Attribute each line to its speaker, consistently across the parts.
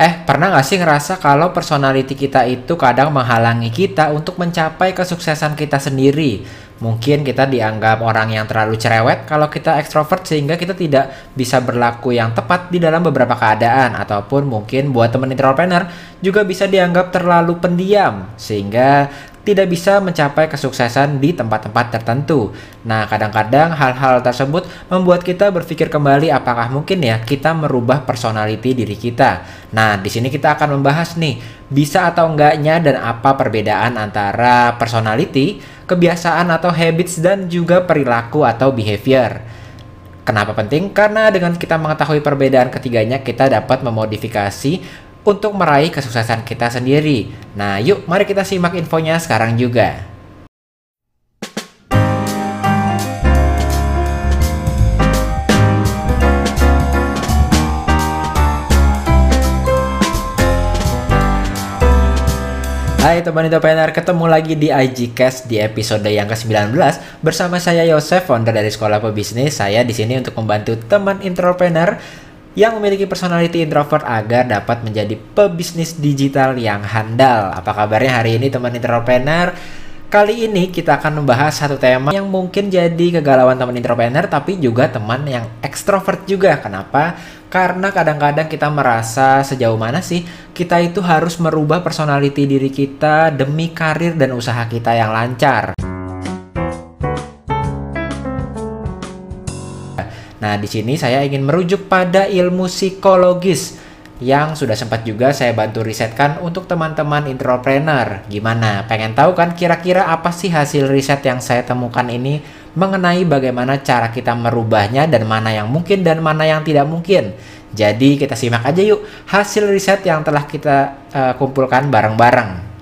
Speaker 1: Eh, pernah gak sih ngerasa kalau personality kita itu kadang menghalangi kita untuk mencapai kesuksesan kita sendiri? Mungkin kita dianggap orang yang terlalu cerewet kalau kita ekstrovert sehingga kita tidak bisa berlaku yang tepat di dalam beberapa keadaan ataupun mungkin buat teman entrepreneur juga bisa dianggap terlalu pendiam sehingga tidak bisa mencapai kesuksesan di tempat-tempat tertentu. Nah, kadang-kadang hal-hal tersebut membuat kita berpikir kembali apakah mungkin ya kita merubah personality diri kita. Nah, di sini kita akan membahas nih, bisa atau enggaknya dan apa perbedaan antara personality, kebiasaan atau habits dan juga perilaku atau behavior. Kenapa penting? Karena dengan kita mengetahui perbedaan ketiganya, kita dapat memodifikasi untuk meraih kesuksesan kita sendiri. Nah, yuk mari kita simak infonya sekarang juga. Hai teman entrepreneur, ketemu lagi di IG Cast di episode yang ke-19 bersama saya Yosef, founder dari Sekolah Pebisnis. Saya di sini untuk membantu teman entrepreneur yang memiliki personality introvert agar dapat menjadi pebisnis digital yang handal. Apa kabarnya hari ini teman entrepreneur? Kali ini kita akan membahas satu tema yang mungkin jadi kegalauan teman entrepreneur tapi juga teman yang ekstrovert juga. Kenapa? Karena kadang-kadang kita merasa sejauh mana sih kita itu harus merubah personality diri kita demi karir dan usaha kita yang lancar. Nah, di sini saya ingin merujuk pada ilmu psikologis yang sudah sempat juga saya bantu risetkan untuk teman-teman entrepreneur. Gimana? Pengen tahu kan kira-kira apa sih hasil riset yang saya temukan ini mengenai bagaimana cara kita merubahnya dan mana yang mungkin dan mana yang tidak mungkin. Jadi kita simak aja yuk hasil riset yang telah kita uh, kumpulkan bareng-bareng.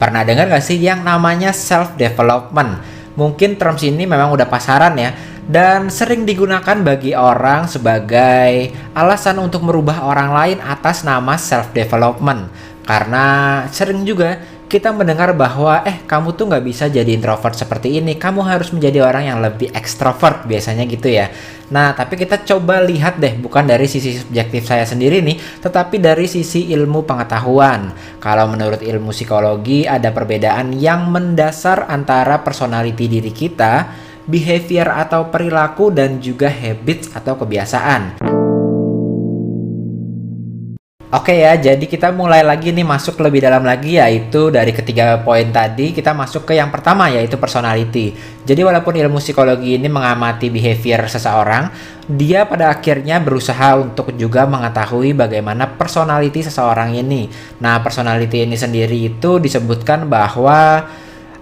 Speaker 1: Pernah dengar gak sih yang namanya self development? Mungkin terms ini memang udah pasaran ya. Dan sering digunakan bagi orang sebagai alasan untuk merubah orang lain atas nama self development karena sering juga kita mendengar bahwa eh kamu tuh nggak bisa jadi introvert seperti ini. Kamu harus menjadi orang yang lebih ekstrovert biasanya gitu ya. Nah tapi kita coba lihat deh bukan dari sisi subjektif saya sendiri nih tetapi dari sisi ilmu pengetahuan. Kalau menurut ilmu psikologi ada perbedaan yang mendasar antara personality diri kita behavior atau perilaku dan juga habits atau kebiasaan Oke ya, jadi kita mulai lagi nih masuk lebih dalam lagi yaitu dari ketiga poin tadi kita masuk ke yang pertama yaitu personality. Jadi walaupun ilmu psikologi ini mengamati behavior seseorang, dia pada akhirnya berusaha untuk juga mengetahui bagaimana personality seseorang ini. Nah, personality ini sendiri itu disebutkan bahwa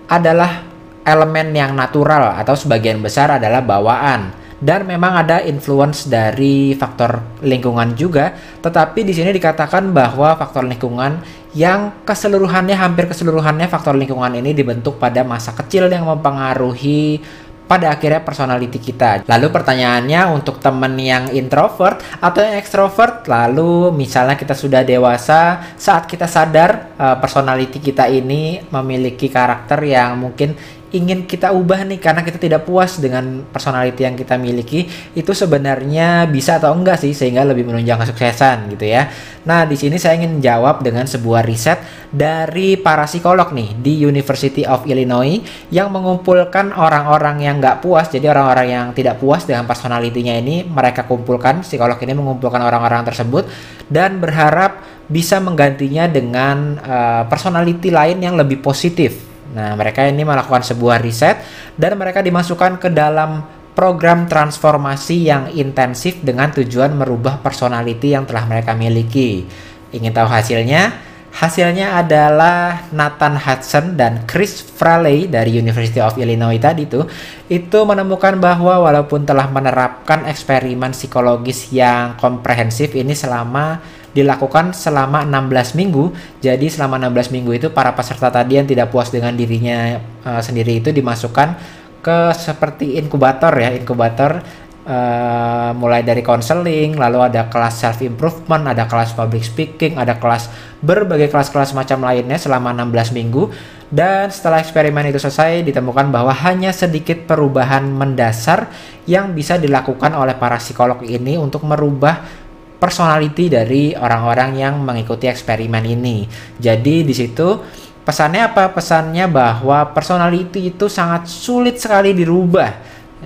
Speaker 1: adalah elemen yang natural atau sebagian besar adalah bawaan dan memang ada influence dari faktor lingkungan juga tetapi di sini dikatakan bahwa faktor lingkungan yang keseluruhannya hampir keseluruhannya faktor lingkungan ini dibentuk pada masa kecil yang mempengaruhi pada akhirnya personality kita. Lalu pertanyaannya untuk temen yang introvert atau yang extrovert, lalu misalnya kita sudah dewasa, saat kita sadar uh, personality kita ini memiliki karakter yang mungkin ingin kita ubah nih karena kita tidak puas dengan personality yang kita miliki itu sebenarnya bisa atau enggak sih sehingga lebih menunjang kesuksesan gitu ya. Nah, di sini saya ingin jawab dengan sebuah riset dari para psikolog nih di University of Illinois yang mengumpulkan orang-orang yang nggak puas. Jadi orang-orang yang tidak puas dengan personalitinya ini mereka kumpulkan psikolog ini mengumpulkan orang-orang tersebut dan berharap bisa menggantinya dengan uh, personality lain yang lebih positif Nah, mereka ini melakukan sebuah riset dan mereka dimasukkan ke dalam program transformasi yang intensif dengan tujuan merubah personality yang telah mereka miliki. Ingin tahu hasilnya? Hasilnya adalah Nathan Hudson dan Chris Fraley dari University of Illinois tadi itu itu menemukan bahwa walaupun telah menerapkan eksperimen psikologis yang komprehensif ini selama dilakukan selama 16 minggu. Jadi selama 16 minggu itu para peserta tadi yang tidak puas dengan dirinya uh, sendiri itu dimasukkan ke seperti inkubator ya, inkubator uh, mulai dari konseling, lalu ada kelas self improvement, ada kelas public speaking, ada kelas berbagai kelas-kelas macam lainnya selama 16 minggu. Dan setelah eksperimen itu selesai, ditemukan bahwa hanya sedikit perubahan mendasar yang bisa dilakukan oleh para psikolog ini untuk merubah personality dari orang-orang yang mengikuti eksperimen ini. Jadi di situ pesannya apa? Pesannya bahwa personality itu sangat sulit sekali dirubah.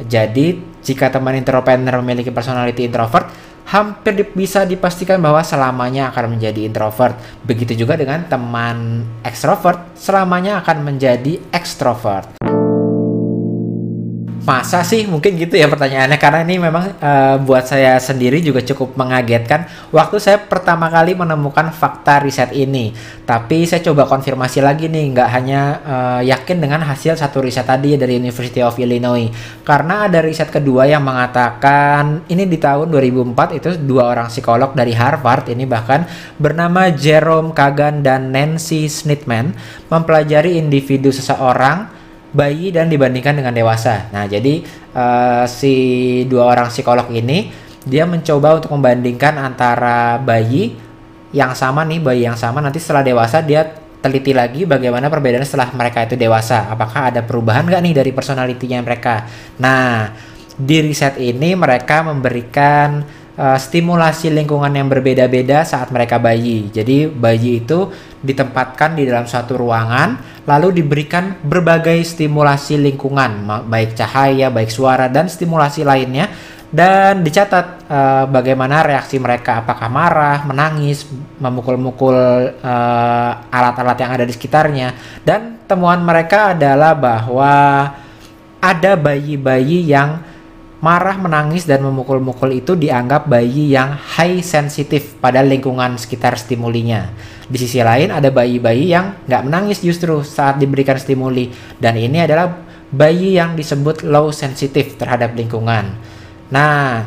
Speaker 1: Jadi jika teman introvert memiliki personality introvert, hampir bisa dipastikan bahwa selamanya akan menjadi introvert. Begitu juga dengan teman ekstrovert, selamanya akan menjadi ekstrovert. Masa sih? Mungkin gitu ya pertanyaannya. Karena ini memang uh, buat saya sendiri juga cukup mengagetkan. Waktu saya pertama kali menemukan fakta riset ini. Tapi saya coba konfirmasi lagi nih. Nggak hanya uh, yakin dengan hasil satu riset tadi dari University of Illinois. Karena ada riset kedua yang mengatakan ini di tahun 2004 itu dua orang psikolog dari Harvard ini bahkan bernama Jerome Kagan dan Nancy Snitman mempelajari individu seseorang bayi dan dibandingkan dengan dewasa. Nah, jadi uh, si dua orang psikolog ini dia mencoba untuk membandingkan antara bayi yang sama nih, bayi yang sama nanti setelah dewasa dia teliti lagi bagaimana perbedaan setelah mereka itu dewasa. Apakah ada perubahan nggak nih dari personalitinya mereka? Nah, di riset ini mereka memberikan uh, stimulasi lingkungan yang berbeda-beda saat mereka bayi. Jadi bayi itu ditempatkan di dalam suatu ruangan, lalu diberikan berbagai stimulasi lingkungan, baik cahaya, baik suara dan stimulasi lainnya. Dan dicatat uh, bagaimana reaksi mereka. Apakah marah, menangis, memukul-mukul uh, alat-alat yang ada di sekitarnya. Dan temuan mereka adalah bahwa ada bayi-bayi yang marah, menangis, dan memukul-mukul itu dianggap bayi yang high sensitif pada lingkungan sekitar stimulinya. Di sisi lain ada bayi-bayi yang nggak menangis justru saat diberikan stimuli. Dan ini adalah bayi yang disebut low sensitif terhadap lingkungan. Nah,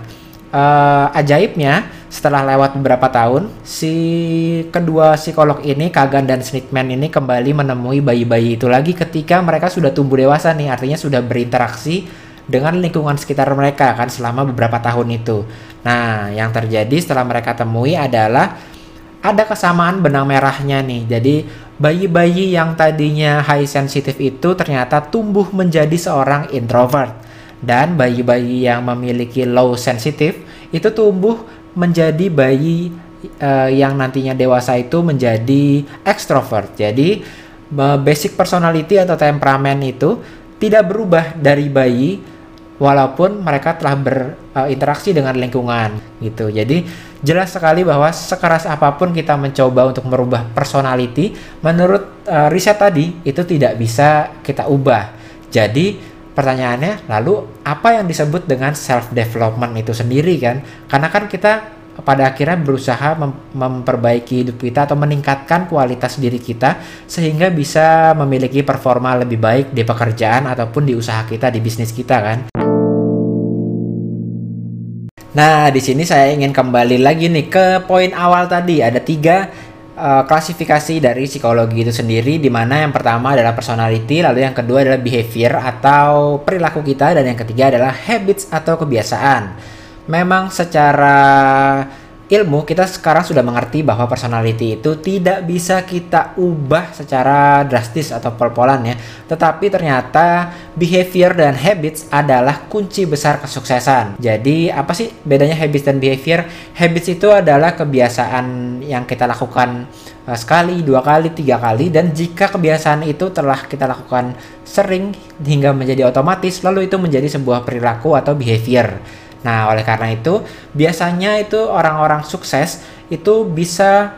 Speaker 1: uh, ajaibnya setelah lewat beberapa tahun, si kedua psikolog ini, Kagan dan Snitman ini kembali menemui bayi-bayi itu lagi ketika mereka sudah tumbuh dewasa nih, artinya sudah berinteraksi dengan lingkungan sekitar mereka kan selama beberapa tahun itu. Nah, yang terjadi setelah mereka temui adalah ada kesamaan benang merahnya nih. Jadi bayi-bayi yang tadinya high sensitive itu ternyata tumbuh menjadi seorang introvert dan bayi-bayi yang memiliki low sensitive itu tumbuh menjadi bayi uh, yang nantinya dewasa itu menjadi extrovert. Jadi basic personality atau temperamen itu tidak berubah dari bayi walaupun mereka telah berinteraksi dengan lingkungan gitu. Jadi jelas sekali bahwa sekeras apa pun kita mencoba untuk merubah personality, menurut uh, riset tadi itu tidak bisa kita ubah. Jadi pertanyaannya, lalu apa yang disebut dengan self development itu sendiri kan? Karena kan kita pada akhirnya berusaha mem memperbaiki hidup kita atau meningkatkan kualitas diri kita sehingga bisa memiliki performa lebih baik di pekerjaan ataupun di usaha kita di bisnis kita kan. Nah, di sini saya ingin kembali lagi nih ke poin awal tadi. Ada tiga uh, klasifikasi dari psikologi itu sendiri, di mana yang pertama adalah personality, lalu yang kedua adalah behavior atau perilaku kita, dan yang ketiga adalah habits atau kebiasaan. Memang secara ilmu kita sekarang sudah mengerti bahwa personality itu tidak bisa kita ubah secara drastis atau pol-polan ya. Tetapi ternyata behavior dan habits adalah kunci besar kesuksesan. Jadi apa sih bedanya habits dan behavior? Habits itu adalah kebiasaan yang kita lakukan uh, sekali, dua kali, tiga kali dan jika kebiasaan itu telah kita lakukan sering hingga menjadi otomatis lalu itu menjadi sebuah perilaku atau behavior. Nah, oleh karena itu, biasanya itu orang-orang sukses itu bisa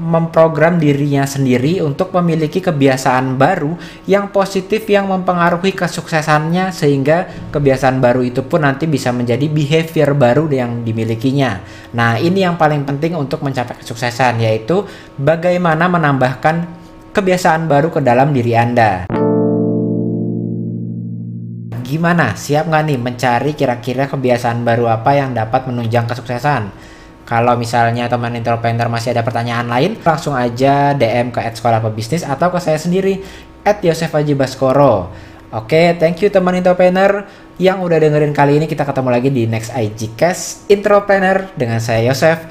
Speaker 1: memprogram dirinya sendiri untuk memiliki kebiasaan baru yang positif yang mempengaruhi kesuksesannya sehingga kebiasaan baru itu pun nanti bisa menjadi behavior baru yang dimilikinya. Nah, ini yang paling penting untuk mencapai kesuksesan yaitu bagaimana menambahkan kebiasaan baru ke dalam diri Anda gimana? Siap nggak nih mencari kira-kira kebiasaan baru apa yang dapat menunjang kesuksesan? Kalau misalnya teman entrepreneur masih ada pertanyaan lain, langsung aja DM ke at sekolah pebisnis atau ke saya sendiri at Yosef Haji Baskoro. Oke, thank you teman entrepreneur yang udah dengerin kali ini. Kita ketemu lagi di next IG Cast Intropreneur dengan saya Yosef.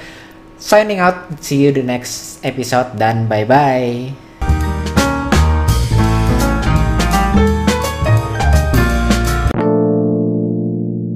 Speaker 1: Signing out, see you the next episode dan bye-bye.